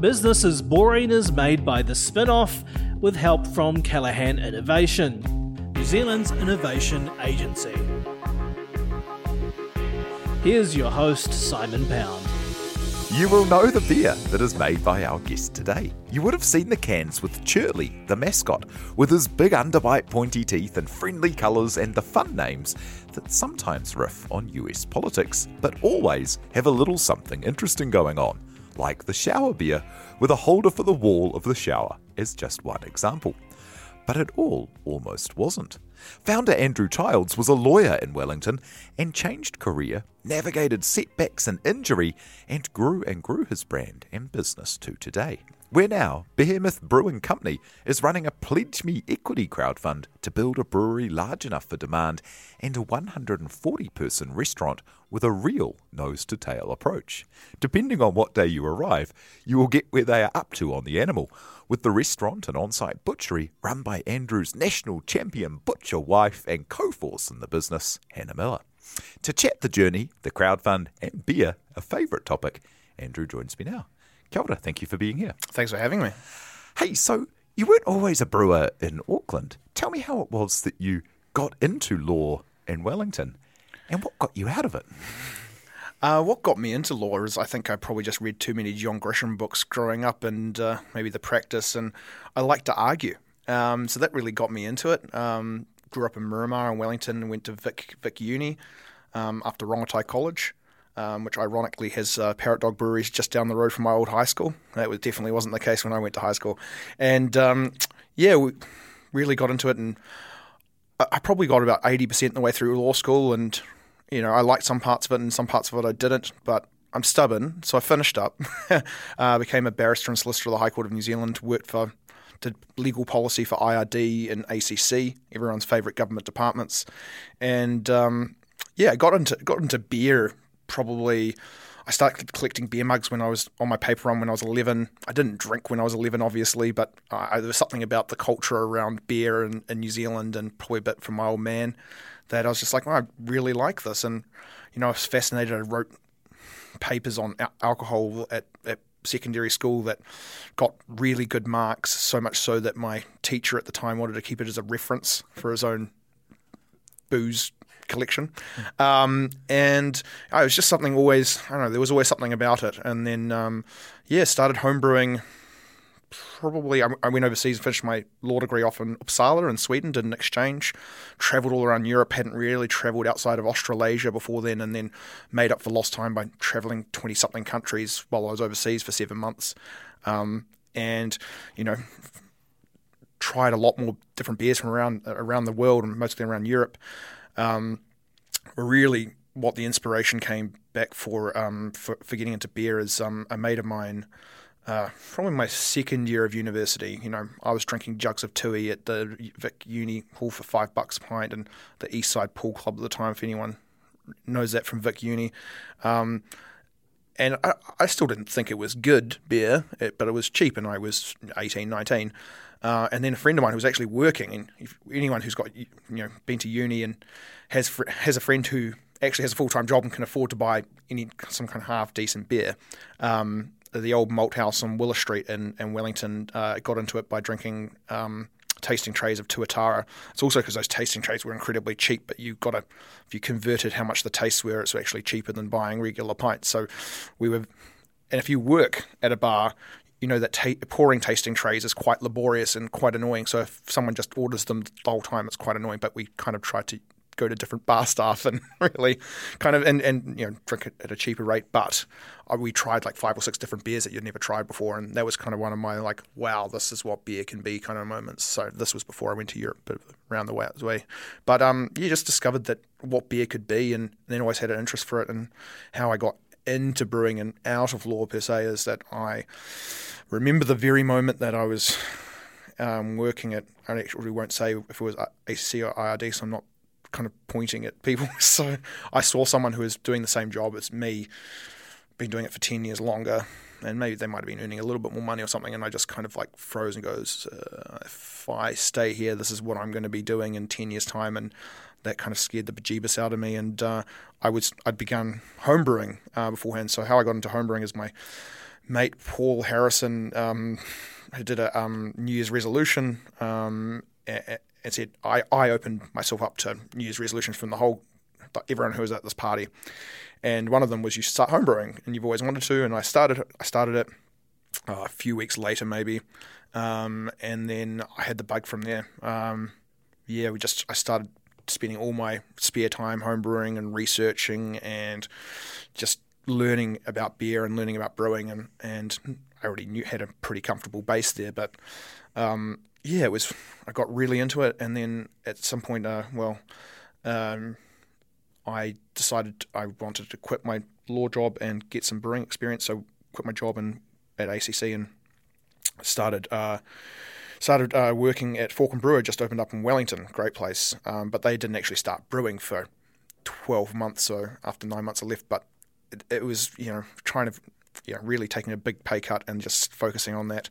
Business is Boring is made by the spin off with help from Callaghan Innovation, New Zealand's innovation agency. Here's your host, Simon Pound. You will know the beer that is made by our guest today. You would have seen the cans with Churley, the mascot, with his big underbite pointy teeth and friendly colours and the fun names that sometimes riff on US politics, but always have a little something interesting going on, like the shower beer with a holder for the wall of the shower, as just one example. But it all almost wasn't. Founder Andrew Childs was a lawyer in Wellington and changed career, navigated setbacks and injury, and grew and grew his brand and business to today. Where now, Behemoth Brewing Company is running a Pledge Me Equity crowdfund to build a brewery large enough for demand and a 140 person restaurant with a real nose to tail approach. Depending on what day you arrive, you will get where they are up to on the animal, with the restaurant and on site butchery run by Andrew's national champion butcher wife and co force in the business, Hannah Miller. To chat the journey, the crowdfund, and beer, a favourite topic, Andrew joins me now. Kia ora, thank you for being here. Thanks for having me. Hey, so you weren't always a brewer in Auckland. Tell me how it was that you got into law in Wellington and what got you out of it. Uh, what got me into law is I think I probably just read too many John Grisham books growing up and uh, maybe the practice, and I like to argue. Um, so that really got me into it. Um, grew up in Miramar in Wellington went to Vic, Vic Uni um, after Rongotai College. Um, which ironically has uh, Parrot Dog breweries just down the road from my old high school. That was, definitely wasn't the case when I went to high school. And um, yeah, we really got into it, and I probably got about eighty percent of the way through law school, and you know I liked some parts of it and some parts of it I didn't, but I'm stubborn, so I finished up, uh, became a barrister and solicitor of the High Court of New Zealand, worked for did legal policy for IRD and ACC, everyone's favourite government departments, and um, yeah, got into got into beer probably I started collecting beer mugs when I was on my paper run when I was 11. I didn't drink when I was 11, obviously, but uh, there was something about the culture around beer in, in, New Zealand and probably a bit from my old man that I was just like, I really like this. And, you know, I was fascinated. I wrote papers on alcohol at, at secondary school that got really good marks, so much so that my teacher at the time wanted to keep it as a reference for his own booze collection. Um, and oh, it was just something always, I don't know, there was always something about it. And then, um, yeah, started homebrewing. Probably, I went overseas and finished my law degree off in Uppsala in Sweden, did an exchange, travelled all around Europe, hadn't really travelled outside of Australasia before then, and then made up for lost time by travelling 20 something countries while I was overseas for seven months. Um, and, you know, tried a lot more different beers from around around the world and mostly around Europe um, really what the inspiration came back for um, for, for, getting into beer is um, a mate of mine. Uh, probably my second year of university, you know, I was drinking jugs of Tui at the Vic Uni Hall for five bucks a pint, and the East Side Pool Club at the time. If anyone knows that from Vic Uni, um, and I, I, still didn't think it was good beer, but it was cheap, and I was 18, 19. Uh, and then a friend of mine who was actually working, and anyone who's got you know been to uni and has fr- has a friend who actually has a full time job and can afford to buy any some kind of half decent beer. Um, the old malt house on Willis Street in, in Wellington uh, got into it by drinking um, tasting trays of Tuatara. It's also because those tasting trays were incredibly cheap, but you got to if you converted how much the tastes were, it's actually cheaper than buying regular pints. So we were, and if you work at a bar, you know that ta- pouring tasting trays is quite laborious and quite annoying. So if someone just orders them the whole time, it's quite annoying. But we kind of try to go to different bar staff and really kind of and, and you know drink it at a cheaper rate. But uh, we tried like five or six different beers that you'd never tried before, and that was kind of one of my like, wow, this is what beer can be kind of moments. So this was before I went to Europe, but around the way. But um, you just discovered that what beer could be, and then always had an interest for it, and how I got into brewing and out of law per se is that I remember the very moment that I was um, working at. I actually won't say if it was ACC or IRD, so I'm not kind of pointing at people. So I saw someone who was doing the same job as me, been doing it for 10 years longer, and maybe they might have been earning a little bit more money or something. And I just kind of like froze and goes, uh, if I stay here, this is what I'm going to be doing in 10 years' time. And that kind of scared the bejeebus out of me. And uh, I was I'd begun homebrewing uh, beforehand. So how I got into homebrewing is my mate Paul Harrison um, who did a um, New Year's resolution um, and, said I, I opened myself up to New Year's resolutions from the whole everyone who was at this party, and one of them was you start homebrewing, and you've always wanted to, and I started I started it uh, a few weeks later maybe, um, and then I had the bug from there. Um, yeah, we just I started spending all my spare time homebrewing and researching and just learning about beer and learning about brewing. And and I already knew had a pretty comfortable base there, but um, yeah, it was I got really into it, and then at some point, uh, well, um, I decided I wanted to quit my law job and get some brewing experience. So quit my job in, at ACC and started uh, started uh, working at Fork & Brewer, just opened up in Wellington, great place. Um, but they didn't actually start brewing for 12 months, so after nine months I left. But it, it was, you know, trying to, you know, really taking a big pay cut and just focusing on that.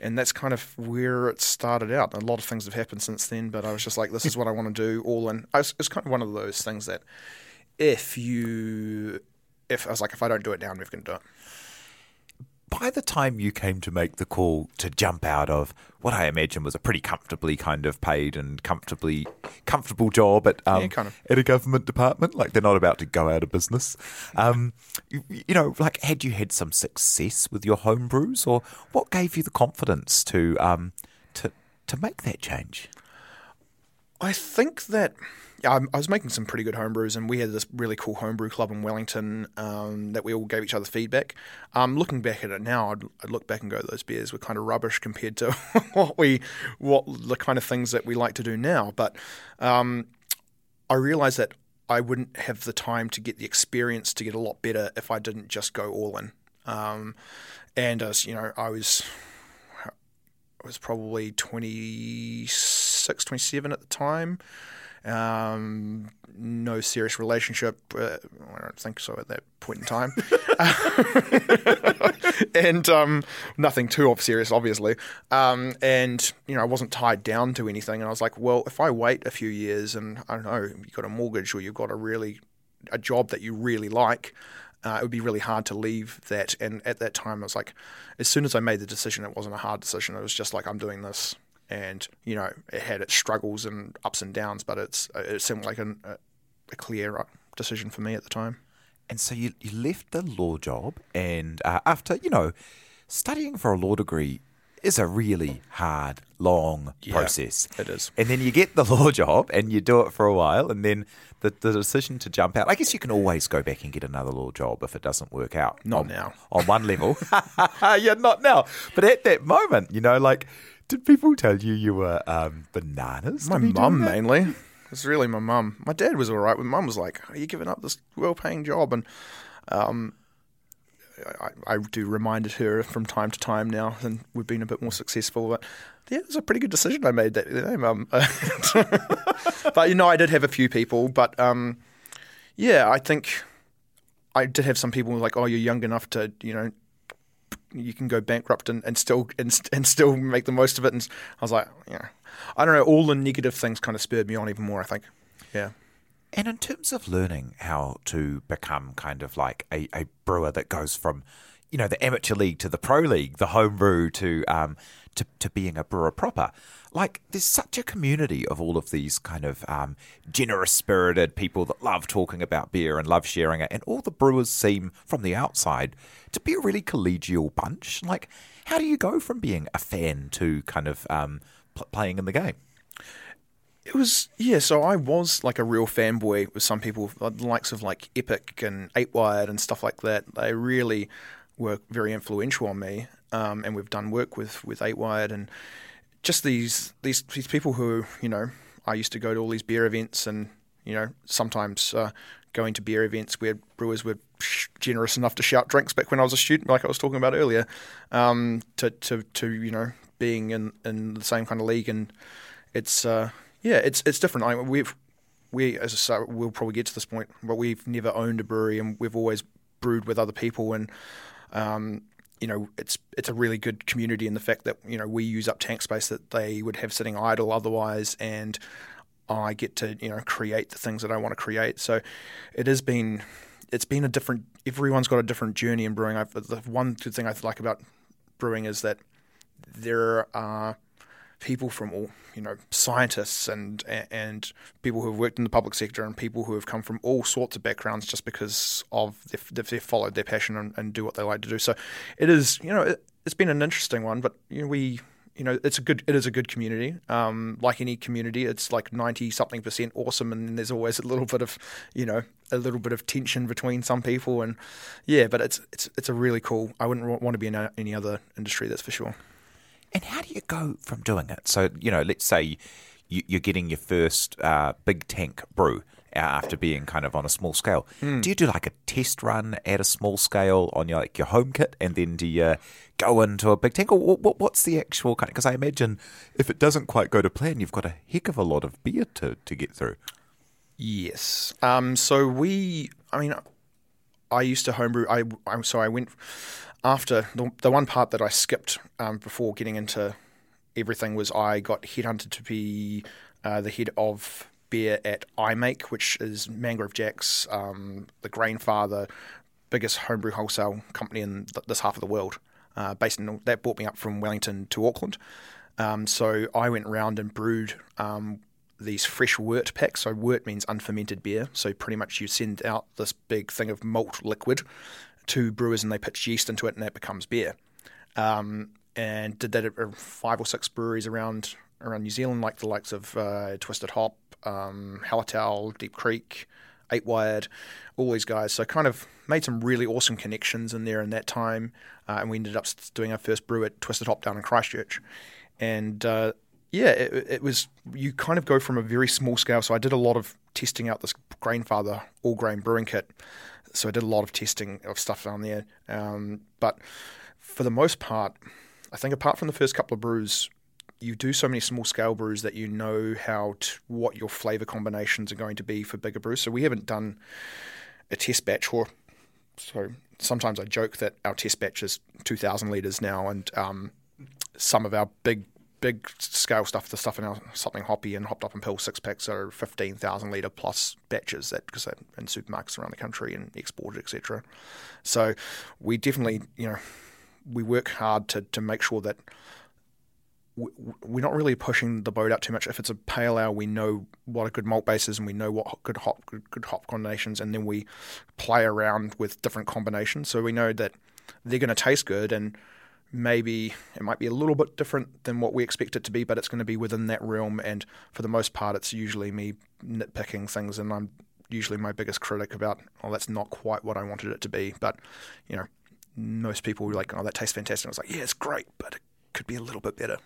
And that's kind of where it started out. A lot of things have happened since then, but I was just like, this is what I want to do all in. Was, it's kind of one of those things that if you, if I was like, if I don't do it now, I'm never going to do it by the time you came to make the call to jump out of what I imagine was a pretty comfortably kind of paid and comfortably comfortable job at um, yeah, kind of. at a government department, like they're not about to go out of business. Um, you, you, know, like had you had some success with your home brews, or what gave you the confidence to um, to to make that change? I think that yeah, I was making some pretty good homebrews, and we had this really cool homebrew club in Wellington um, that we all gave each other feedback. Um, looking back at it now, I'd, I'd, look back and go, those beers were kind of rubbish compared to what we, what the kind of things that we like to do now. But um, I realised that I wouldn't have the time to get the experience to get a lot better if I didn't just go all in. Um, and as you know, I was, I was probably 26, 27 at the time. Um, no serious relationship. Uh, I don't think so at that point in time. and um, nothing too serious, obviously. Um, and, you know, I wasn't tied down to anything. And I was like, well, if I wait a few years and, I don't know, you've got a mortgage or you've got a really, a job that you really like, uh, it would be really hard to leave that. And at that time, I was like, as soon as I made the decision, it wasn't a hard decision. It was just like, I'm doing this and you know it had its struggles and ups and downs, but it's it seemed like an, a, a, clear decision for me at the time. And so you you left the law job, and uh, after you know studying for a law degree is a really hard, long yeah, process. It is. And then you get the law job and you do it for a while, and then the, the decision to jump out. I guess you can always go back and get another law job if it doesn't work out. Not on, now. On one level. yeah, not now. But at that moment, you know, like did people tell you you were um, bananas? My mum mainly. It's really my mum. My dad was all right. My mum was like, "Are you giving up this well-paying job?" And um, I, I, do reminded her from time to time now, and we've been a bit more successful. But yeah, it was a pretty good decision I made that day, but you know, I did have a few people, but um, yeah, I think I did have some people like, "Oh, you're young enough to, you know, you can go bankrupt and, and still and, and still make the most of it. And I was like, yeah, I don't know. All the negative things kind of spurred me on even more. I think, yeah. And in terms of learning how to become kind of like a, a brewer that goes from, you know, the amateur league to the pro league, the home brew to um to, to being a brewer proper, like there's such a community of all of these kind of um, generous spirited people that love talking about beer and love sharing it, and all the brewers seem from the outside to be a really collegial bunch. Like, How do you go from being a fan to kind of um, pl- playing in the game? It was yeah. So I was like a real fanboy with some people, the likes of like Epic and Eight Wired and stuff like that. They really were very influential on me, um, and we've done work with with Eight Wired and just these these these people who you know I used to go to all these beer events and you know sometimes uh, going to beer events where brewers were generous enough to shout drinks back when I was a student, like I was talking about earlier, um, to, to to you know being in, in the same kind of league and it's uh, yeah it's it's different. I mean, we've we as I say we'll probably get to this point, but we've never owned a brewery and we've always brewed with other people and um, you know, it's it's a really good community in the fact that you know we use up tank space that they would have sitting idle otherwise, and I get to you know create the things that I want to create. So it has been it's been a different. Everyone's got a different journey in brewing. I've, the one good thing I like about brewing is that there are people from all you know scientists and and people who have worked in the public sector and people who have come from all sorts of backgrounds just because of they've, they've followed their passion and, and, do what they like to do. So it is you know it, has been an interesting one, but you know we you know it's a good it is a good community. Um, like any community, it's like ninety something percent awesome, and there's always a little bit of you know a little bit of tension between some people, and yeah, but it's it's it's a really cool. I wouldn't want to be in any other industry, that's for sure. And how do you go from doing it? So, you know, let's say you, are getting your first uh, big tank brew after being kind of on a small scale. Mm. Do you do like a test run at a small scale on your like your home kit, and then do you go into a big tank, or what, what's the actual kind? Because I imagine if it doesn't quite go to plan, you've got a heck of a lot of beer to to get through. Yes. Um. So we, I mean, I used to homebrew. I, I so I went after the, the one part that I skipped um, before getting into everything was I got headhunted to be uh, the head of beer at iMake, which is Mangrove Jack's, um, the Grainfather, biggest homebrew wholesale company in th- this half of the world. Uh, based in that brought me up from Wellington to Auckland. Um, so I went around and brewed um, these fresh wort packs. So wort means unfermented beer. So pretty much you send out this big thing of malt liquid to brewers and they pitch yeast into it and that becomes beer. Um, and did that at five or six breweries around around New Zealand, like the likes of uh, Twisted Hop, um, Deep Creek, Eight Wired, all these guys. So kind of made some really awesome connections in there in that time, uh, and we ended up doing our first brew at Twisted Hop down in Christchurch, and uh, yeah, it, it, was you kind of go from a very small scale. So I did a lot of testing out this Grainfather all grain brewing kit so I did a lot of testing of stuff down there. Um, but for the most part, I think apart from the first couple of brews, you do so many small scale brews that you know how to, what your flavor combinations are going to be for bigger brews. So we haven't done a test batch or so sometimes I joke that our test batch is 2,000 liters now, and um, some of our big big scale stuff, the stuff in our something hoppy and hopped up and pill six packs are fifteen thousand liter plus batches that because they're in supermarkets around the country and exported, etc. So we definitely, you know, we work hard to to make sure that we're not really pushing the boat out too much. If it's a pale ale, we know what a good malt base is, and we know what good hop good, good hop combinations, and then we play around with different combinations. So we know that they're going to taste good, and maybe it might be a little bit different than what we expect it to be, but it's going to be within that realm. And for the most part, it's usually me nitpicking things, and I'm usually my biggest critic about, oh, that's not quite what I wanted it to be. But, you know, most people are like, oh, that tastes fantastic. I was like, yeah, it's great, but it could be a little bit better.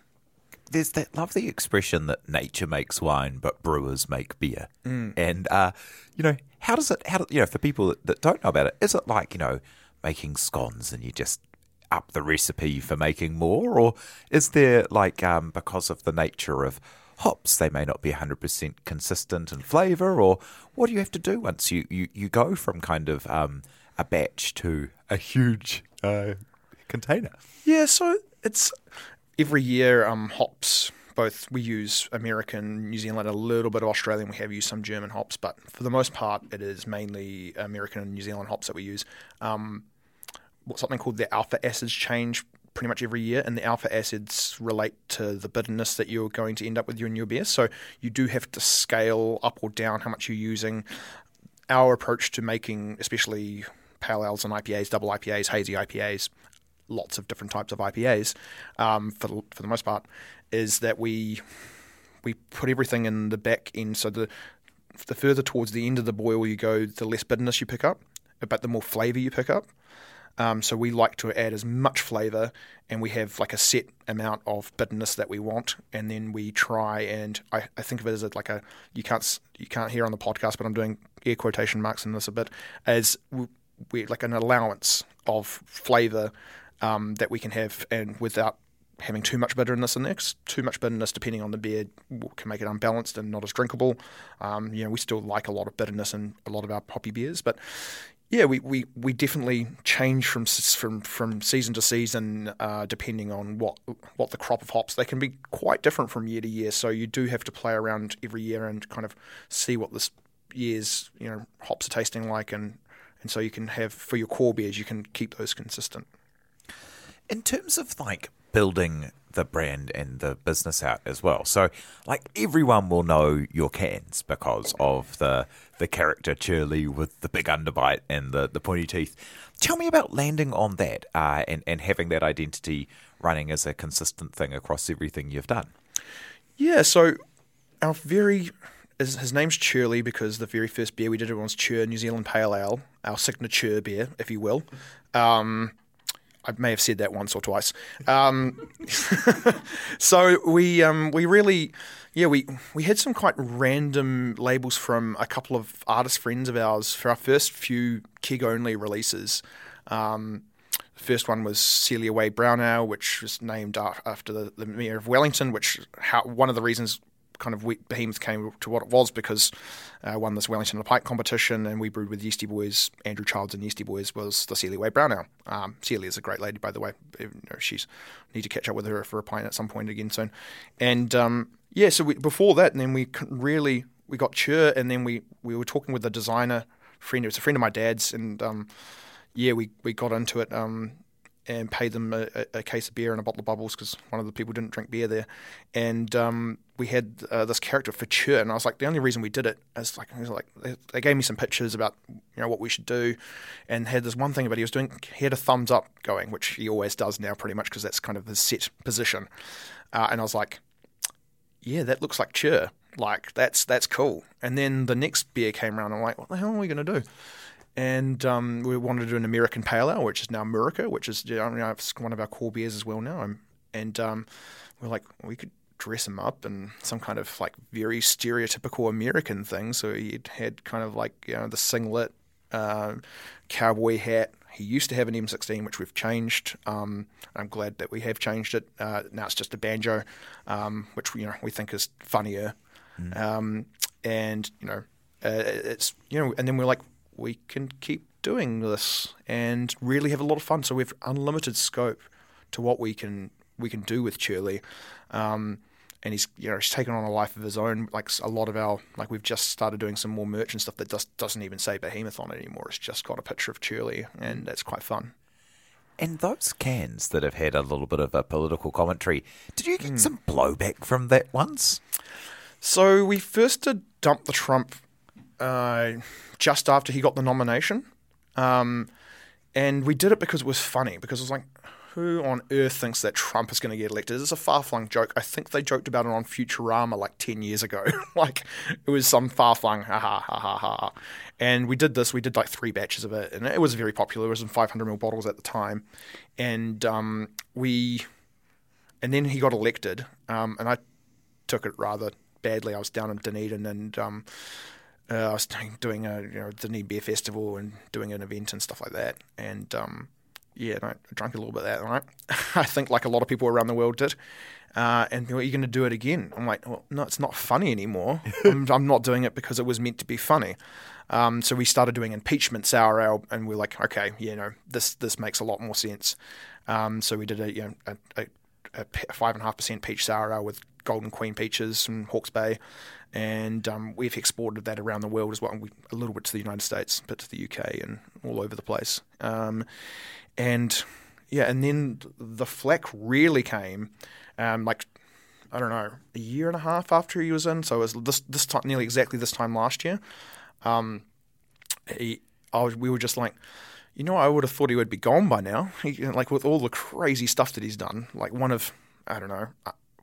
There's that lovely expression that nature makes wine, but brewers make beer. Mm. And, uh, you know, how does it, how do, you know, for people that, that don't know about it, is it like, you know, making scones and you just up the recipe for making more, or is there like um, because of the nature of hops, they may not be 100% consistent in flavour, or what do you have to do once you, you, you go from kind of um, a batch to a huge uh, container? Yeah, so it's every year um, hops. Both we use American, New Zealand, a little bit of Australian. We have used some German hops, but for the most part, it is mainly American and New Zealand hops that we use. Um, something called the alpha acids change pretty much every year, and the alpha acids relate to the bitterness that you're going to end up with in your beer. So you do have to scale up or down how much you're using. Our approach to making, especially pale ales and IPAs, double IPAs, hazy IPAs, lots of different types of IPAs, um, for the, for the most part, is that we we put everything in the back end. So the the further towards the end of the boil you go, the less bitterness you pick up, but the more flavour you pick up. Um, so we like to add as much flavour, and we have like a set amount of bitterness that we want, and then we try and I, I think of it as like a you can't you can't hear on the podcast, but I'm doing air quotation marks in this a bit as we, we like an allowance of flavour um, that we can have, and without having too much bitterness in there. too much bitterness, depending on the beer, can make it unbalanced and not as drinkable. Um, you know, we still like a lot of bitterness in a lot of our poppy beers, but yeah, we, we, we definitely change from from from season to season, uh, depending on what what the crop of hops. They can be quite different from year to year, so you do have to play around every year and kind of see what this year's you know hops are tasting like, and and so you can have for your core beers, you can keep those consistent. in terms of like building the brand and the business out as well. So like everyone will know your cans because of the the character Churley with the big underbite and the, the pointy teeth. Tell me about landing on that uh, and, and having that identity running as a consistent thing across everything you've done. Yeah, so our very his, name's Churley because the very first beer we did was Chur New Zealand Pale Ale, our signature beer, if you will. Um, I may have said that once or twice. Um, so we um, we really, yeah, we we had some quite random labels from a couple of artist friends of ours for our first few keg only releases. Um, the first one was Celia Wade-Brown which was named after the, the mayor of Wellington. Which how, one of the reasons kind of we, Behemoth came to what it was because uh, won this Wellington on the Plate competition, and we brewed with Yeasty Boys. Andrew Childs and Yeasty Boys was the Celia Wade-Brown Ale. Um, Celia's a great lady, by the way. She's need to catch up with her for a pint at some point again soon. And um, yeah, so we, before that, and then we really we got Chur, and then we we were talking with the designer friend. It was a friend of my dad's, and um, yeah, we, we got into it um, and paid them a, a, case of beer and a bottle of bubbles because one of the people didn't drink beer there. And um, we had uh, this character for Chur, and I was like, the only reason we did it is like, I was like they, they gave me some pictures about you know what we should do, and had this one thing about he was doing he had a thumbs up going, which he always does now pretty much because that's kind of his set position. Uh, and I was like, yeah, that looks like Chur. Like that's that's cool. And then the next beer came around. I'm like, what the hell are we gonna do? And um, we wanted to do an American Pale Ale, which is now Murica, which is you know, it's one of our core beers as well now. And, um, we're like, we could dress him up in some kind of like very stereotypical American thing. So he had kind of like you know the singlet, uh, cowboy hat. He used to have an M16, which we've changed. Um, I'm glad that we have changed it. Uh, now it's just a banjo, um, which you know we think is funnier. Um, and you know, uh, it's you know, and then we're like, we can keep doing this and really have a lot of fun. So we have unlimited scope to what we can we can do with Churley. Um, and he's you know he's taken on a life of his own. Like a lot of our like we've just started doing some more merch and stuff that just doesn't even say Behemoth on it anymore. It's just got a picture of Churley, and that's quite fun. And those cans that have had a little bit of a political commentary, did you get some blowback from that once? So we first did dump the Trump uh, just after he got the nomination, um, and we did it because it was funny. Because it was like, who on earth thinks that Trump is going to get elected? It's a far flung joke. I think they joked about it on Futurama like ten years ago. like it was some far flung ha ha ha ha ha. And we did this. We did like three batches of it, and it was very popular. It was in 500 ml bottles at the time, and um, we and then he got elected, um, and I took it rather badly. I was down in Dunedin and um, uh, I was doing, a you know Dunedin Beer Festival and doing an event and stuff like that. And um, yeah, I drank a little bit of that night. I think like a lot of people around the world did. Uh, and are you going to do it again? I'm like, well, no, it's not funny anymore. I'm, I'm not doing it because it was meant to be funny. Um, so we started doing impeachment sour ale, and we're like, okay, you know, this this makes a lot more sense. Um, so we did a you know a, a, a five and a half percent peach sour ale with Golden Queen peaches from Hawke's Bay, and um, we've exported that around the world as well. We, a little bit to the United States, but to the UK and all over the place. Um, and yeah, and then the flack really came, um, like I don't know, a year and a half after he was in. So it was this this time, nearly exactly this time last year. Um, he, was, we were just like, You know, I would have thought he would be gone by now. He, like with all the crazy stuff that he's done, like one of I don't know.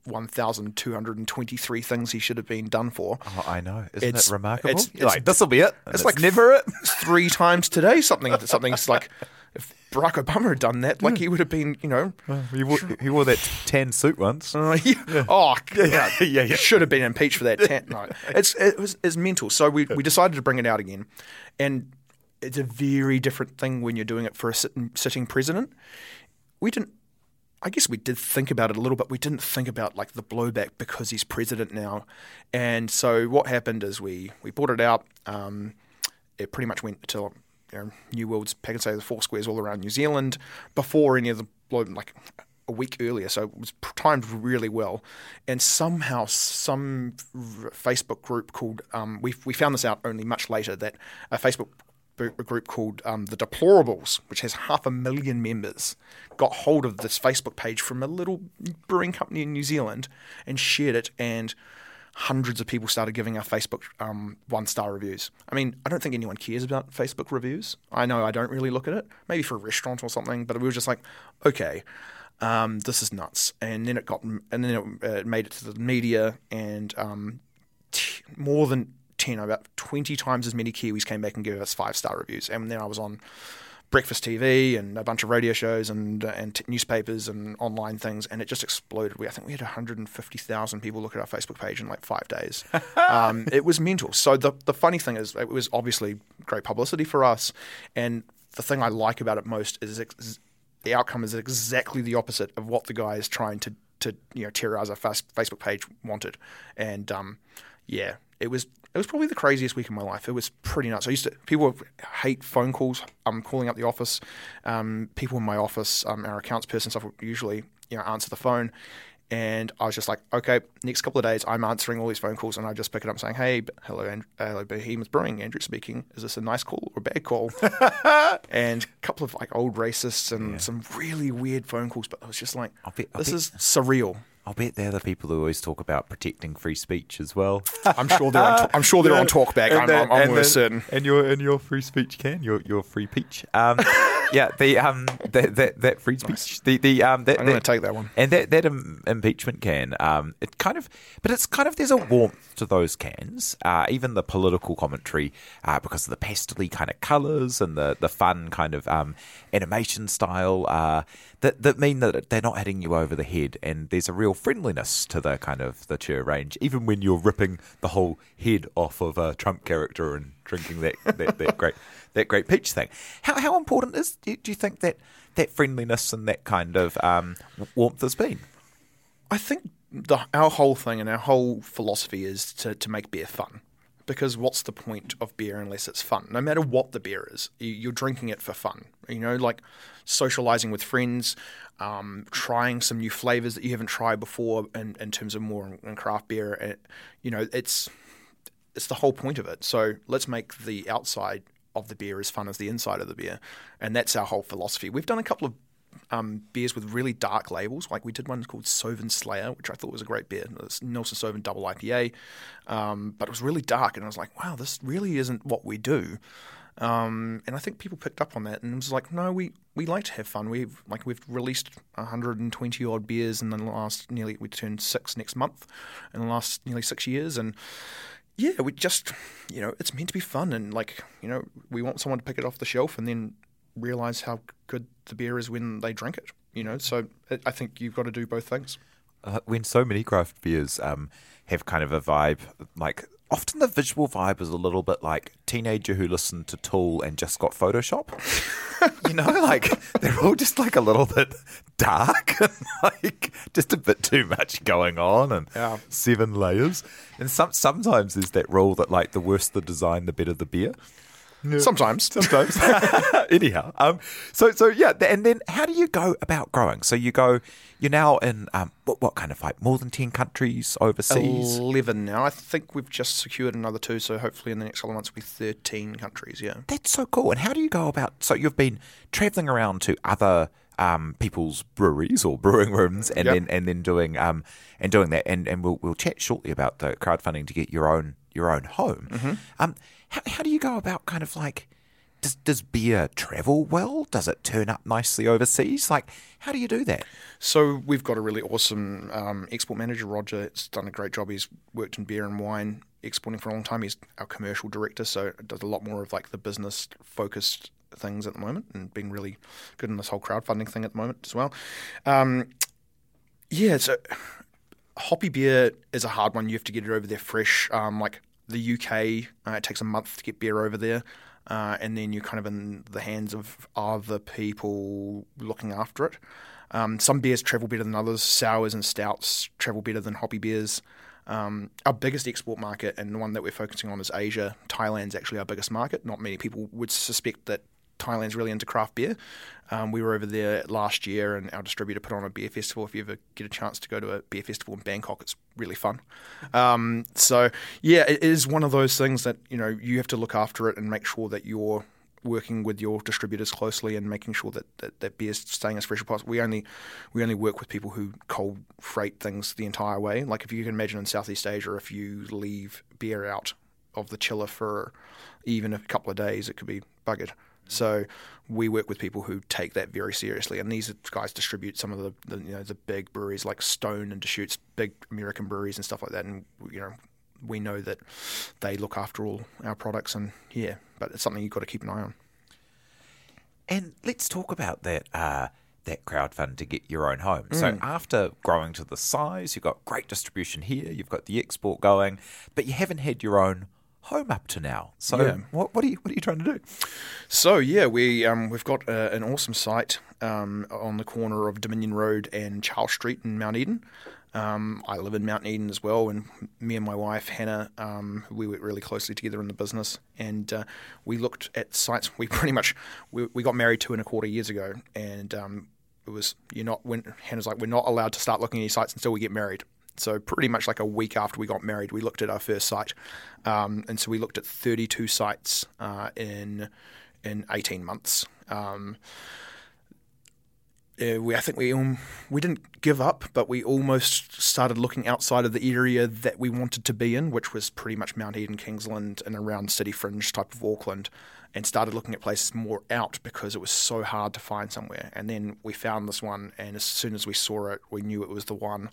Uh, 1,223 things he should have been done for. Oh, I know. Isn't It's- it remarkable? it's- it's- like, this will be it. it's It's like never it. Three times today, something something's like if Barack Obama had done that, like he would have been, you know, He wore, he wore that tan suit once. Uh, yeah. Oh, yeah, yeah, yeah. Should have been impeached for that. Tan- no, it's it was it's mental. So we we decided to bring it out again, and it's a very different thing when you're doing it for a sitting, sitting president. We didn't. I guess we did think about it a little, but we didn't think about like the blowback because he's president now. And so what happened is we we bought it out. Um, it pretty much went to you know, New World's Pak'nSave the Four Squares all around New Zealand before any of the blow like a week earlier, so it was timed really well. And somehow, some Facebook group called um, we we found this out only much later that a Facebook a group called um, the Deplorables, which has half a million members, got hold of this Facebook page from a little brewing company in New Zealand and shared it and hundreds of people started giving our Facebook um, one star reviews. I mean, I don't think anyone cares about Facebook reviews. I know I don't really look at it, maybe for a restaurant or something, but we were just like, okay, um, this is nuts. And then it got, and then it, uh, made it to the media, and um, t- more than 10, about 20 times as many Kiwis came back and gave us five star reviews. And then I was on breakfast TV and a bunch of radio shows and and t- newspapers and online things, and it just exploded. We I think we had 150,000 people look at our Facebook page in like five days. um, it was mental. So the the funny thing is, it was obviously great publicity for us, and the thing I like about it most is ex- the outcome is exactly the opposite of what the guy is trying to to you know terrorize our fas- Facebook page wanted, and um, yeah, it was it was probably the craziest week of my life. It was pretty nuts. I used to people hate phone calls. I'm calling up the office. Um, people in my office, um, our accounts person stuff would usually you know answer the phone. And I was just like, okay, next couple of days, I'm answering all these phone calls, and I just pick it up saying, "Hey, hello, hello, Behemoth Brewing, Andrew speaking. Is this a nice call or a bad call?" and a couple of like old racists and some really weird phone calls, but I was just like, bet- I'll "This bet- is surreal." I'll bet they're the people who always talk about protecting free speech as well. I'm sure they're on. I'm sure they're on talkback. I'm, I'm, I'm almost certain. And your and your free speech can your your free peach. Um, yeah, the um that that, that free speech. The the um that, I'm going to take that one. And that that Im- impeachment can, um, it kind of, but it's kind of there's a warmth to those cans. Uh, even the political commentary, uh, because of the pastely kind of colours and the the fun kind of um, animation style, uh, that that mean that they're not hitting you over the head, and there's a real friendliness to the kind of the cheer range, even when you're ripping the whole head off of a Trump character and drinking that that, that great that great peach thing. How how important is do you, think that that friendliness and that kind of um, warmth has been? I think the, our whole thing and our whole philosophy is to, to make beer fun. Because what's the point of beer unless it's fun? No matter what the beer is, you- you're drinking it for fun. You know, like socializing with friends, um, trying some new flavors that you haven't tried before in, in terms of more craft beer. It, you know, it's it's the whole point of it. So let's make the outside of the beer as fun as the inside of the beer, and that's our whole philosophy. We've done a couple of um, beers with really dark labels, like we did one called Sauvin Slayer, which I thought was a great beer. It's Nelson Sauvin Double IPA, um, but it was really dark, and I was like, wow, this really isn't what we do. Um, and I think people picked up on that, and was like, no, we, we like to have fun. We've like we've released 120 odd beers in the last nearly we turned six next month, in the last nearly six years, and yeah, we just, you know, it's meant to be fun, and like, you know, we want someone to pick it off the shelf and then realize how good the beer is when they drink it. You know, so I think you've got to do both things. uh, when so many craft beers um, have kind of a vibe, like often the visual vibe is a little bit like teenager who listened to Tool and just got Photoshop. you know, like they're all just like a little bit dark and like just a bit too much going on and Yeah. seven layers. And some sometimes there's that rule that like the worse the design, the better the beer. Sometimes. Sometimes. Anyhow, um, so so yeah, and then how do you go about growing? So you go, you're now in um, what, what kind of like more than ten countries overseas? 11 now. I think we've just secured another two, so hopefully in the next couple of months we'll be 13 countries, yeah. That's so cool. And how do you go about? So you've been traveling around to other um, people's breweries or brewing rooms, and Yep. then and then doing um, and doing that. And, and we'll we'll chat shortly about the crowdfunding to get your own your own home. Um, how, how do you go about kind of like does, does beer travel well? Does it turn up nicely overseas? Like, how do you do that? So we've got a really awesome um, export manager, Roger. Has done a great job. He's worked in beer and wine exporting for a long time. He's our commercial director, so does a lot more of like the business focused things at the moment, and been really good in this whole crowdfunding thing at the moment as well. Um, yeah, so hoppy beer is a hard one. You have to get it over there fresh. Um, like the UK, uh, it takes a month to get beer over there. Uh, and then you're kind of in the hands of other people looking after it. Um, some beers travel better than others. Sours and stouts travel better than hoppy beers. Um, our biggest export market and the one that we're focusing on is Asia. Thailand's actually our biggest market. Not many people would suspect that Thailand's really into craft beer. Um, we were over there last year, and our distributor put on a beer festival. If you ever get a chance to go to a beer festival in Bangkok, it's really fun. Um, so yeah, it is one of those things that you know you have to look after it and make sure that you're working with your distributors closely and making sure that, that, that beer's staying as fresh as possible. We only we only work with people who cold freight things the entire way. Like if you can imagine in Southeast Asia, if you leave beer out of the chiller for even a couple of days, it could be buggered. So we work with people who take that very seriously, and these guys distribute some of the, the you know the big breweries like Stone and Deschutes, big American breweries and stuff like that, and you know we know that they look after all our products, and yeah, but it's something you've got to keep an eye on. And let's talk about that. Uh, that crowdfund to get your own home. Mm. So after growing to the size, you've got great distribution here, you've got the export going, but you haven't had your own home up to now. So yeah. what, what, are you what are you trying to do? So yeah, we um, we've got uh, an awesome site um, on the corner of Dominion Road and Charles Street in Mount Eden. Um, I live in Mount Eden as well, and me and my wife Hannah, um, we work really closely together in the business, and uh, we looked at sites. We pretty much we, we got married two and a quarter years ago, and um, it was you're not when Hannah's like we're not allowed to start looking at any sites until we get married. So pretty much like a week after we got married, we looked at our first site, um, and so we looked at 32 sites uh, in in 18 months. Um, we, I think we um, we didn't give up, but we almost started looking outside of the area that we wanted to be in, which was pretty much Mount Eden, Kingsland, and around city fringe type of Auckland, and started looking at places more out because it was so hard to find somewhere. And then we found this one, and as soon as we saw it, we knew it was the one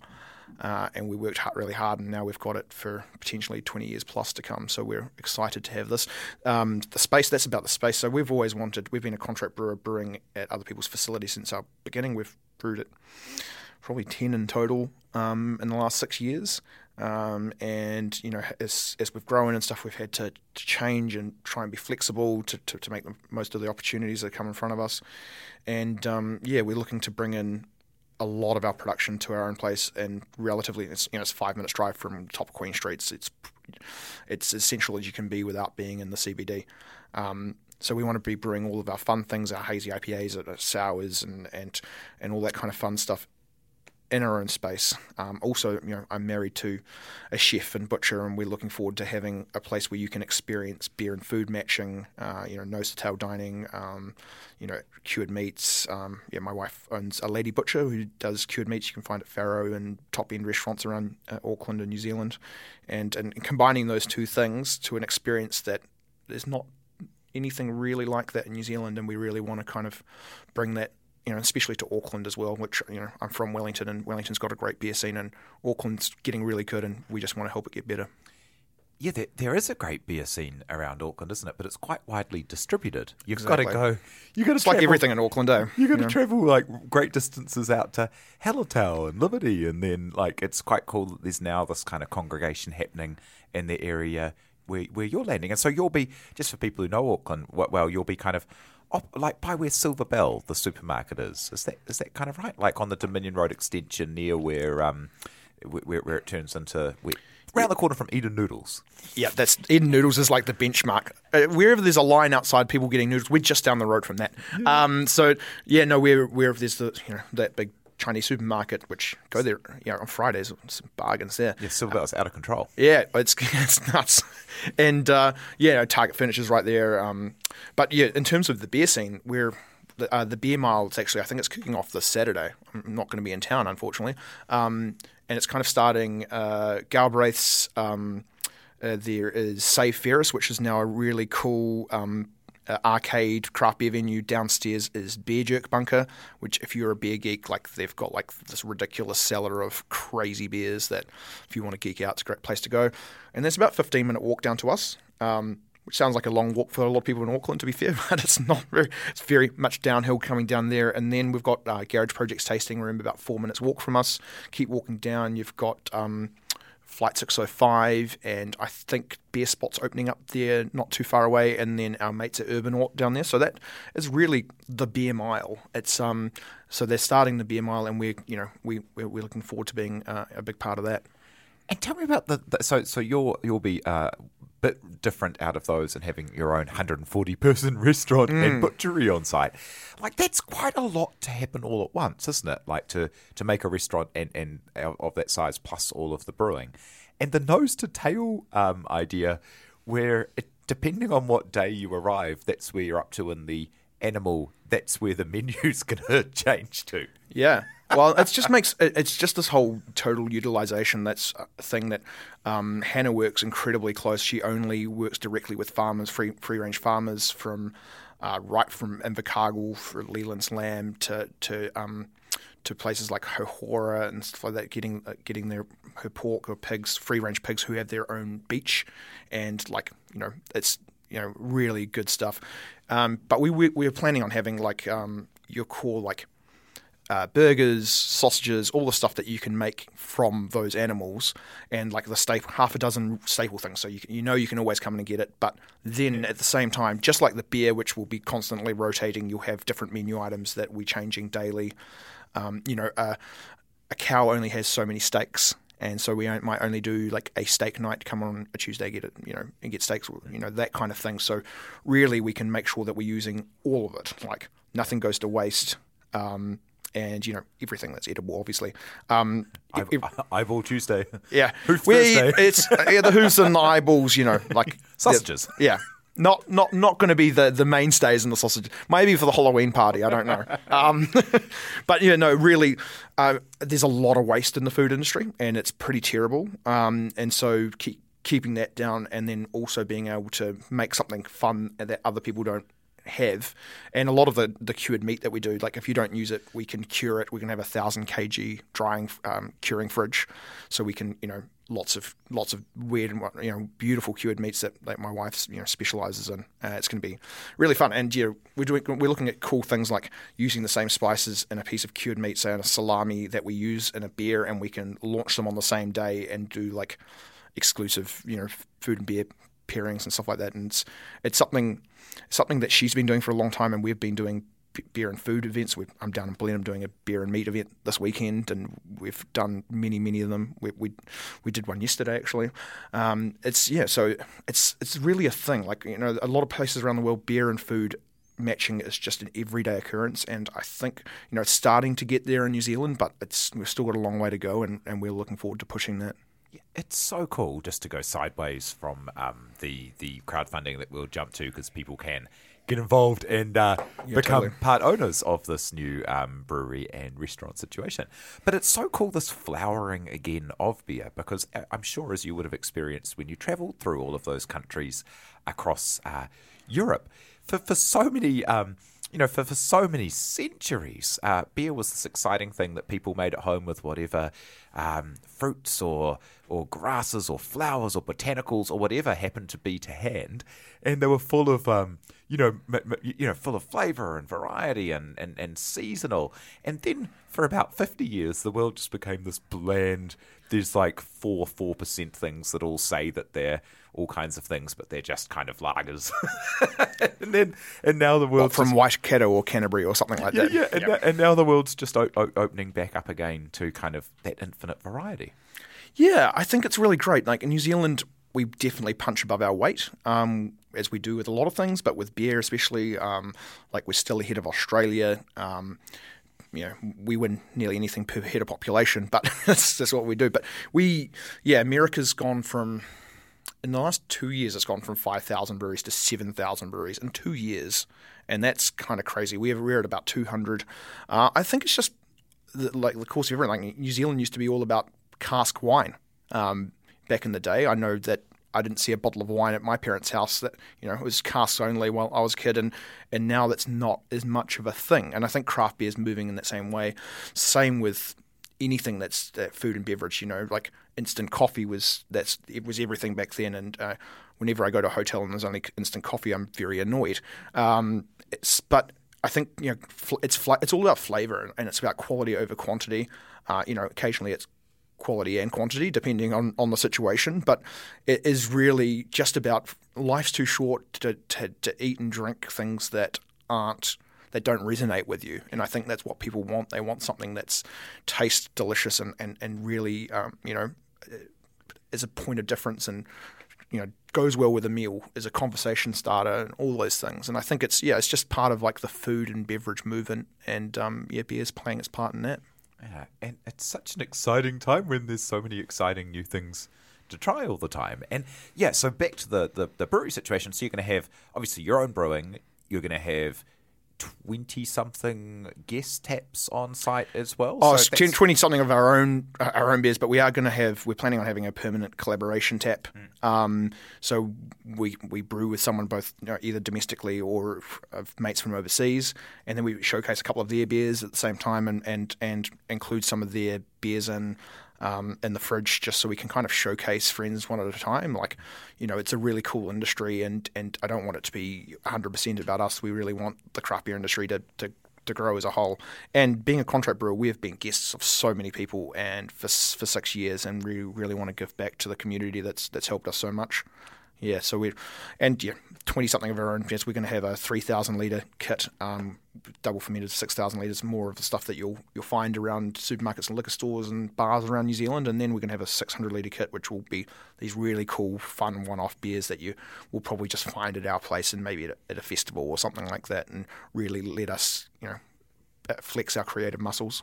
uh, and we worked hard, really hard, and now we've got it for potentially 20 years plus to come. So we're excited to have this. Um, the space, that's about the space. So we've always wanted, we've been a contract brewer brewing at other people's facilities since our beginning. We've brewed it probably 10 in total um, in the last six years. Um, and you know, as, as we've grown and stuff, we've had to, to change and try and be flexible to, to, to, make the most of the opportunities that come in front of us. And um, yeah, we're looking to bring in a lot of our production to our own place, and relatively, it's you know, it's five minutes drive from top of Queen Street. It's it's as central as you can be without being in the CBD. Um, so we want to be brewing all of our fun things, our hazy IPAs, our sours, and and and all that kind of fun stuff in our own space. Um, also, you know, I'm married to a chef and butcher, and we're looking forward to having a place where you can experience beer and food matching. Uh, you know, nose to tail dining. Um, you know, cured meats. Um, yeah, my wife owns a lady butcher who does cured meats. You can find at Faro and top end restaurants around uh, Auckland and New Zealand, and and combining those two things to an experience that there's not anything really like that in New Zealand, and we really want to kind of bring that you know, especially to Auckland as well, which, you know, I'm from Wellington and Wellington's got a great beer scene and Auckland's getting really good and we just want to help it get better. Yeah, there, there is a great beer scene around Auckland, isn't it? But it's quite widely distributed. You've exactly. got to go. You've got to like everything in Auckland, eh? You've got to travel like great distances out to Hallertau and Liberty, and then like it's quite cool that there's now this kind of congregation happening in the area where where you're landing, and so you'll be just for people who know Auckland. Well, you'll be kind of op- like by where Silver Bell, the supermarket is. Is that is that kind of right? Like on the Dominion Road extension near where um where, where it turns into where, around the corner from Eden Noodles. Yeah, that's Eden Noodles is like the benchmark. Uh, wherever there's a line outside, people getting noodles, we're just down the road from that. Yeah. Um, so yeah, no, where wherever there's the you know that big Chinese supermarket, which go there you know, on Fridays, some bargains there. Yeah, Silver uh, out of control. Yeah, it's it's nuts. And uh, yeah, Target Furniture's right there. Um, but yeah, in terms of the beer scene, we're the, uh, the beer mile. It's actually I think it's kicking off this Saturday. I'm not going to be in town, unfortunately. Um, and it's kind of starting uh, Galbraith's. Um, uh, there is Save Ferris, which is now a really cool um, uh, arcade craft beer venue. Downstairs is Beer Jerk Bunker, which if you're a beer geek, like they've got like this ridiculous cellar of crazy beers that if you want to geek out, it's a great place to go. And there's about 15 minute walk down to us. Um, which sounds like a long walk for a lot of people in Auckland, to be fair, but it's not very. It's very much downhill coming down there. And then we've got uh, Garage Projects tasting room, about four minutes walk from us. Keep walking down. You've got um, Flight 605, and I think Beer Spot's opening up there not too far away, and then our mates at Urban down there. So that is really the beer mile. It's um, so they're starting the beer mile, and we're you know we we're, we're looking forward to being uh, a big part of that. And tell me about the, the so so you'll you'll be uh, bit different out of those and having your own 140 person restaurant mm. and butchery on site. Like that's quite a lot to happen all at once, isn't it? Like to to make a restaurant and and of that size plus all of the brewing, and the nose to tail um, idea, where it, depending on what day you arrive, that's where you're up to in the animal. That's where the menu's going to change to. Yeah well, it just makes it's just this whole total utilization. That's a thing that um, Hannah works incredibly close. She only works directly with farmers, free free range farmers from uh, right from Invercargill for Leland's lamb to to um, to places like Houhora and stuff like that, getting uh, getting their her pork or pigs, free range pigs who have their own beach, and like you know it's you know really good stuff. Um, but we, we we are planning on having like um, your core like uh, burgers, sausages, all the stuff that you can make from those animals, and like the staple, half a dozen staple things. So you you know you can always come in and get it. But then at the same time, just like the beer, which will be constantly rotating, you'll have different menu items that we're changing daily. Um, you know, uh, a cow only has so many steaks. And so we might only do like a steak night, come on a Tuesday, get it, you know, and get steaks, you know, that kind of thing. So really, we can make sure that we're using all of it. Like nothing goes to waste. Um, and you know everything that's edible, obviously. Um, I, eyeball Tuesday. Yeah, Hoof we, it's yeah, the hooves and the eyeballs. You know, like sausages. Yeah. Not not not going to be the, the mainstays in the sausage. Maybe for the Halloween party, I don't know. Um, but yeah, no, really, uh, there's a lot of waste in the food industry, and it's pretty terrible. Um, and so keep, keeping that down, and then also being able to make something fun that other people don't have, and a lot of the, the cured meat that we do, like if you don't use it, we can cure it. We can have a thousand kg drying um, curing fridge, so we can you know lots of lots of weird and you know beautiful cured meats that, that my wife you know specializes in. Uh, it's going to be really fun, and yeah, we're doing we're looking at cool things like using the same spices in a piece of cured meat, say in a salami that we use in a beer, and we can launch them on the same day and do like exclusive you know food and beer pairings and stuff like that. And it's it's something something that she's been doing for a long time, and we've been doing beer and food events. we I'm down in Blenheim doing a beer and meat event this weekend, and we've done many, many of them. We we, we did one yesterday actually. Um, it's yeah, so it's it's really a thing. Like you know, a lot of places around the world, beer and food matching is just an everyday occurrence, and I think you know it's starting to get there in New Zealand, but it's we've still got a long way to go, and, and we're looking forward to pushing that it's so cool just to go sideways from um, the the crowdfunding that we'll jump to because people can get involved and uh, yeah, become totally. part owners of this new um, brewery and restaurant situation. But it's so cool this flowering again of beer because uh, I'm sure as you would have experienced when you travelled through all of those countries across uh, Europe, for for so many. Um, you know, for, for so many centuries, uh, beer was this exciting thing that people made at home with whatever um, fruits or or grasses or flowers or botanicals or whatever happened to be to hand, and they were full of um, you know m- m- you know full of flavor and variety and, and, and seasonal. And then for about fifty years, the world just became this bland. There's like four four percent things that all say that they're all kinds of things, but they're just kind of lagers. and then and now the world from Waikato or Canterbury or something like yeah, that. Yeah, and, Now, and now the world's just o- o- opening back up again to kind of that infinite variety. Yeah, I think it's really great. Like in New Zealand, we definitely punch above our weight, um, as we do with a lot of things, but with beer especially, um, like we're still ahead of Australia. Um, you know, we win nearly anything per head of population, but that's, that's what we do. But we, yeah, America's gone from in the last two years, it's gone from 5,000 breweries to 7,000 breweries in two years. And that's kind of crazy. We have, we're at about 200. Uh, I think it's just the, like the course of everything. Like New Zealand used to be all about cask wine um, back in the day. I know that I didn't see a bottle of wine at my parents' house that you know was casks only while I was a kid, and and now that's not as much of a thing. And I think craft beer is moving in that same way. Same with anything that's food and beverage. You know, like instant coffee was that's it was everything back then. And uh, whenever I go to a hotel and there's only instant coffee, I'm very annoyed. Um, but I think you know it's it's all about flavor and it's about quality over quantity. Uh, you know, occasionally it's quality and quantity depending on, on the situation, but it is really just about life's too short to, to, to eat and drink things that aren't that don't resonate with you. And I think that's what people want. They want something that's tastes delicious and, and, and really, um, you know, is a point of difference and, you know, goes well with a meal, is a conversation starter and all those things. And I think it's, yeah, it's just part of like the food and beverage movement. And um, yeah, beer's playing its part in that. Yeah, and it's such an exciting time when there's so many exciting new things to try all the time. And yeah, so back to the, the, the brewery situation. So you're going to have obviously your own brewing, you're going to have 20 something guest taps on site as well. Oh, so 20 something of our own uh, our own beers, but we are going to have we're planning on having a permanent collaboration tap. Mm. Um, so we we brew with someone both you know, either domestically or of mates from overseas, and then we showcase a couple of their beers at the same time and and and include some of their beers in um, in the fridge just so we can kind of showcase friends one at a time. Like, you know, it's a really cool industry, and, and I don't want it to be 100% about us. We really want the craft beer industry to, to to grow as a whole. And being a contract brewer, we have been guests of so many people, and for for six years, and we really want to give back to the community that's that's helped us so much. Yeah, so we and yeah, twenty something of our own. Yes, we're going to have a three thousand liter kit, um, double fermented six thousand liters, more of the stuff that you'll you'll find around supermarkets and liquor stores and bars around New Zealand. And then we're going to have a six hundred liter kit, which will be these really cool, fun one-off beers that you will probably just find at our place and maybe at a, at a festival or something like that, and really let us, you know, uh, flex our creative muscles.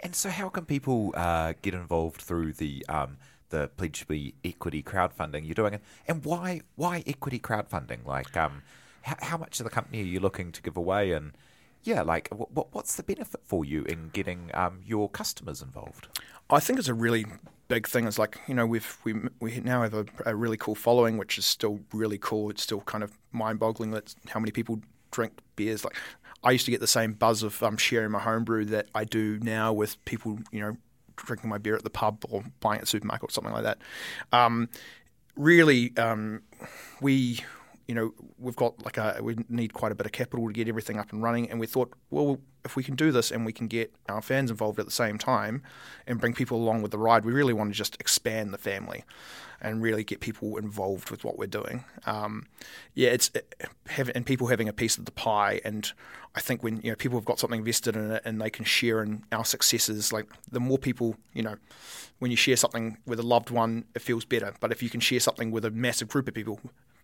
And so, how can people uh, get involved through the um, the PledgeMe equity crowdfunding you're doing, and why why equity crowdfunding? Like, um, how, much of the company are you looking to give away, and yeah, like what, what's the benefit for you in getting um, your customers involved? I think it's a really big thing. It's like you know we've we we now have a, a really cool following, which is still really cool. It's still kind of mind-boggling that how many people drink beers. Like I used to get the same buzz of um, sharing my homebrew that I do now with people, you know, drinking my beer at the pub or buying at supermarket or something like that. Um, really, um, we you know, we've got like a we need quite a bit of capital to get everything up and running, and we thought, well, if we can do this and we can get our fans involved at the same time and bring people along with the ride, we really want to just expand the family and really get people involved with what we're doing. Um, yeah, it's it, have, and people having a piece of the pie, and I think when you know people have got something vested in it and they can share in our successes, like the more people, you know, when you share something with a loved one, it feels better. But if you can share something with a massive group of people,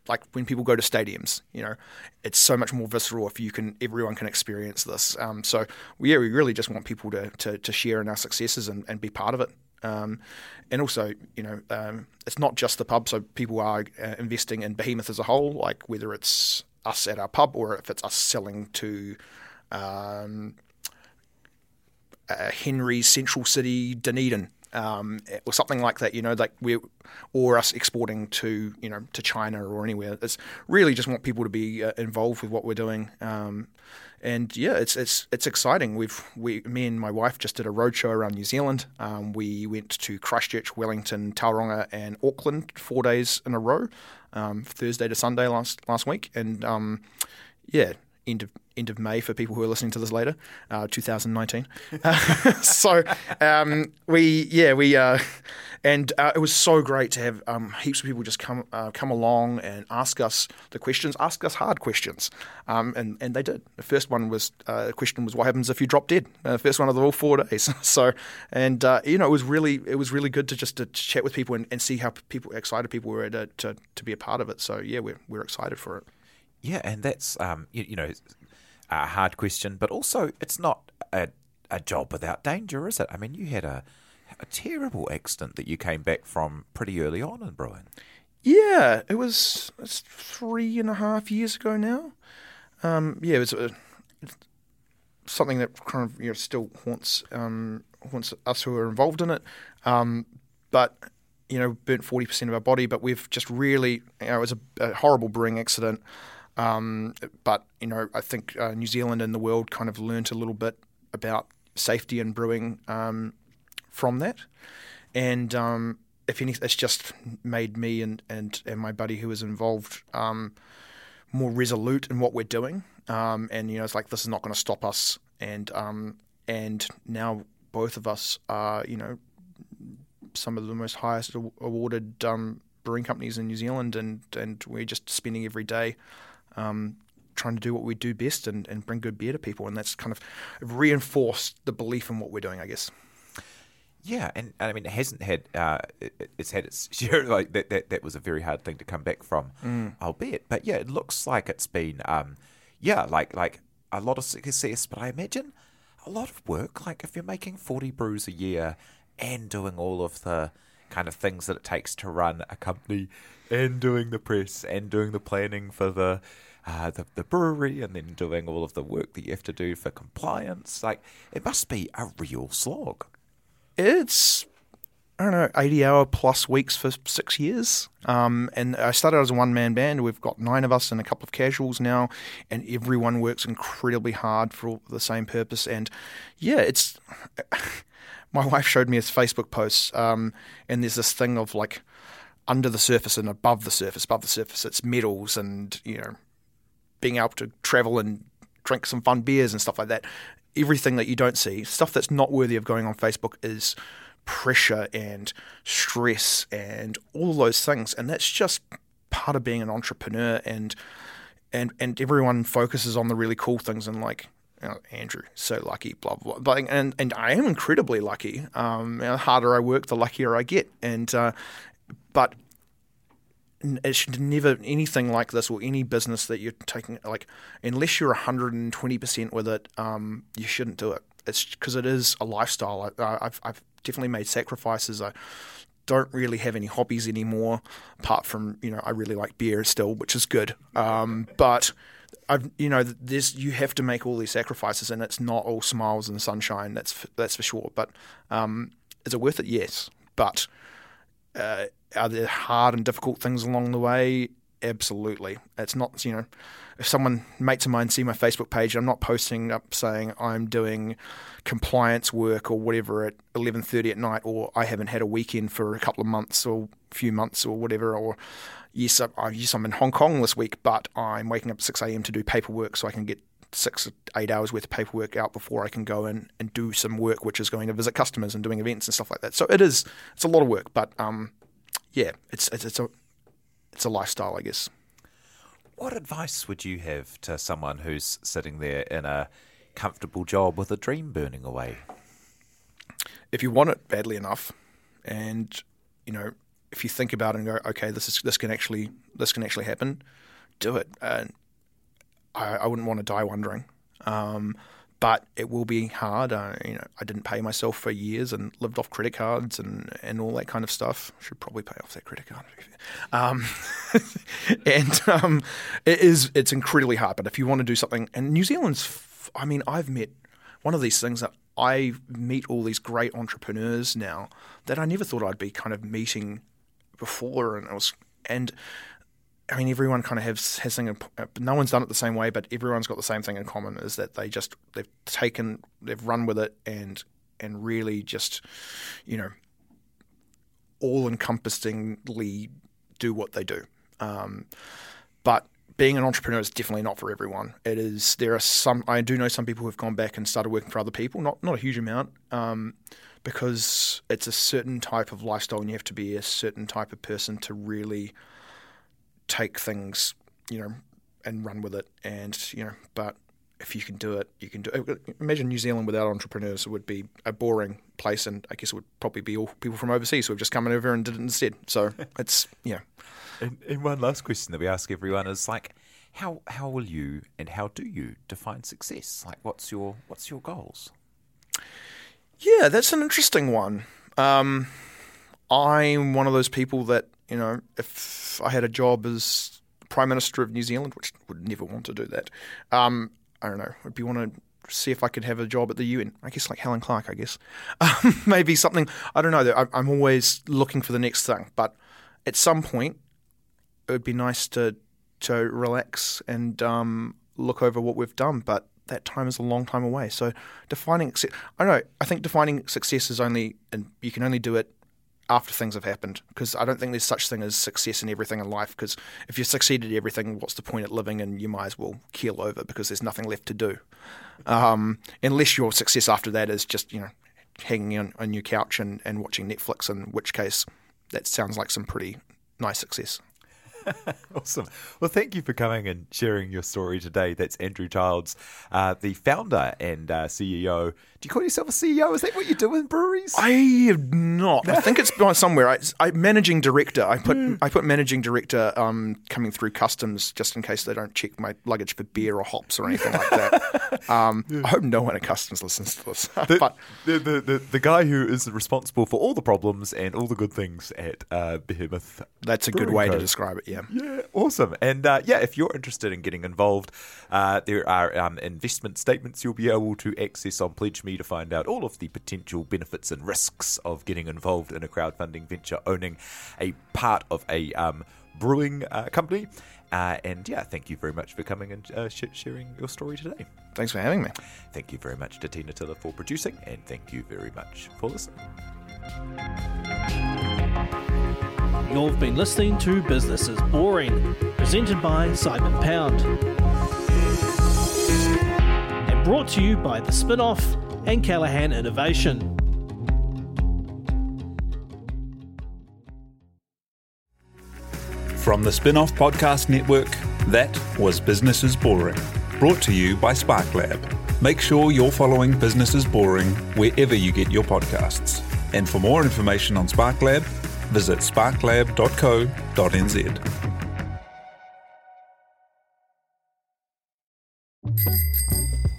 like when people go to stadiums, you know, it's so much more visceral if you can, everyone can experience this. Um, so yeah, we really just want people to, to, to share in our successes and, and be part of it. Um, and also, you know, um, it's not just the pub. So people are uh, investing in Behemoth as a whole, like whether it's us at our pub or if it's us selling to um, uh, Henry's Central City, Dunedin, um, or something like that. You know, like we or us exporting to you know to China or anywhere. It's really just want people to be uh, involved with what we're doing. Um, and yeah, it's it's it's exciting. We've we me and my wife just did a roadshow around New Zealand. Um, we went to Christchurch, Wellington, Tauranga, and Auckland four days in a row, um, Thursday to Sunday last last week, and um, yeah, end of end of May for people who are listening to this later, uh, 2019. so um, we yeah we uh, and uh, it was so great to have um, heaps of people just come uh, come along and ask us the questions, ask us hard questions, um, and and they did. The first one was uh, the question was what happens if you drop dead. Uh, first one of the all four days. so and you know it was really it was really good to just to chat with people and, and see how people excited people were to, to to be a part of it. So yeah, we're we're excited for it. Yeah, and that's um, you, you know a hard question, but also it's not a, a job without danger, is it? I mean, you had a, a terrible accident that you came back from pretty early on in Bruin. Yeah, it was it's three and a half years ago now. Um, yeah, it was a, something that kind of you know still haunts um, haunts us who are involved in it. Um, but you know, burnt 40% of our body, but we've just really, you know, it was a, a horrible brewing accident. Um, but, you know, I think uh, New Zealand and the world kind of learnt a little bit about safety and brewing um, from that. And um, if it's just made me and, and, and my buddy who was involved um, more resolute in what we're doing. Um, and, you know, it's like, this is not going to stop us. And, um, and now both of us are, you know, some of the most highest awarded brewing companies in New Zealand, and and we're just spending every day um, trying to do what we do best and, and bring good beer to people, and that's kind of reinforced the belief in what we're doing, I guess. Yeah, and, and I mean, it hasn't had uh, it, it's had its share. Like that, that, that was a very hard thing to come back from, mm. I'll. But yeah, it looks like it's been, um, yeah, like like a lot of success. But I imagine a lot of work. Like if you're making forty brews a year and doing all of the kind of things that it takes to run a company and doing the press and doing the planning for the uh, the, the brewery and then doing all of the work that you have to do for compliance. Like, it must be a real slog. It's, I don't know, 80 hour plus weeks for six years. Um, and I started as a one man band. We've got nine of us and a couple of casuals now, and everyone works incredibly hard for the same purpose. And yeah, it's. my wife showed me his Facebook posts, um, and there's this thing of like under the surface and above the surface. Above the surface, it's medals and you know being able to travel and drink some fun beers and stuff like that. Everything that you don't see, stuff that's not worthy of going on Facebook, is pressure and stress and all those things, and that's just part of being an entrepreneur and and and everyone focuses on the really cool things and like Andrew, so lucky, blah, blah, blah. And, and I am incredibly lucky. Um, the harder I work, the luckier I get. And, uh, but it should never, anything like this or any business that you're taking, like, unless you're 120% with it, um, you shouldn't do it. It's because it is a lifestyle. I, I've, I've definitely made sacrifices. I, don't really have any hobbies anymore, apart from you know I really like beer still, which is good. Um, but I've, you know, this you have to make all these sacrifices, and it's not all smiles and sunshine. That's that's for sure. But um, is it worth it? Yes. But uh, are there hard and difficult things along the way? Absolutely. It's not, you know, if someone mates of mine see my Facebook page, I'm not posting up saying I'm doing compliance work or whatever at 11:30 at night, or I haven't had a weekend for a couple of months or a few months or whatever, or yes, I, yes, I'm in Hong Kong this week, but I'm waking up at 6 a.m. to do paperwork so I can get six, eight hours worth of paperwork out before I can go in and do some work, which is going to visit customers and doing events and stuff like that. So it is, it's a lot of work, but um, yeah, it's, it's, it's a, it's a lifestyle, I guess. What advice would you have to someone who's sitting there in a comfortable job with a dream burning away? If you want it badly enough, and you know if you think about it and go, okay, this is this can actually this can actually happen, do it. And I, I wouldn't want to die wondering. Um, but it will be hard. Uh, you know, I didn't pay myself for years and lived off credit cards and, and all that kind of stuff. Should probably pay off that credit card. Um, and um, it is it's incredibly hard. But if you want to do something, and New Zealand's, I mean, I've met one of these things that I meet all these great entrepreneurs now that I never thought I'd be kind of meeting before, and it was and I mean everyone kind of has has something. No one's done it the same way, but everyone's got the same thing in common: is that they just they've taken they've run with it and and really just you know all encompassingly do what they do. Um, but being an entrepreneur is definitely not for everyone. It is. There are some. I do know some people who have gone back and started working for other people. Not not a huge amount. Um, because it's a certain type of lifestyle and you have to be a certain type of person to really take things, you know, and run with it. And, you know, but if you can do it, you can do it. Imagine New Zealand without entrepreneurs. It would be a boring place. And I guess it would probably be all people from overseas who have just come over and did it instead. So it's, yeah. And, and one last question that we ask everyone is like, how how will you and how do you define success? Like, what's your what's your goals? Yeah, that's an interesting one. Um, I'm one of those people that, you know, if I had a job as Prime Minister of New Zealand, which would never want to do that, um, I don't know, would be want to see if I could have a job at the UN. I guess like Helen Clark, I guess. Maybe something, I don't know. I'm always looking for the next thing. But at some point, it would be nice to, to relax and um, look over what we've done. But that time is a long time away. So defining, I don't know, I think defining success is only, and you can only do it after things have happened because I don't think there's such thing as success in everything in life because if you've succeeded at everything, what's the point at living and you might as well keel over because there's nothing left to do. Um, unless your success after that is just, you know, hanging on, on your couch and, and watching Netflix, in which case that sounds like some pretty nice success. awesome. Well, thank you for coming and sharing your story today. That's Andrew Childs, uh, the founder and uh, CEO. Do you call yourself a CEO? Is that what you do in breweries? I have not. I think it's somewhere. I, I managing director. I put mm. I put managing director um, coming through customs just in case they don't check my luggage for beer or hops or anything like that. um, I hope no one at customs listens to this. The, but the, the, the, the, guy who is responsible for all the problems and all the good things at uh, Behemoth. That's a good way to describe it. Yeah. Yeah, awesome. And uh, yeah, if you're interested in getting involved, uh, there are um, investment statements you'll be able to access on Pledge Me to find out all of the potential benefits and risks of getting involved in a crowdfunding venture, owning a part of a um, brewing uh, company. Uh, and yeah, thank you very much for coming and uh, sh- sharing your story today. Thanks for having me. Thank you very much to Tina Tiller for producing, and thank you very much for listening. You've been listening to Business is Boring, presented by Simon Pound. And brought to you by The Spinoff and Callaghan Innovation. From the Spinoff Podcast Network, that was Business is Boring, brought to you by SparkLab. Make sure you're following Business is Boring wherever you get your podcasts. And for more information on SparkLab, visit sparklab.co.nz.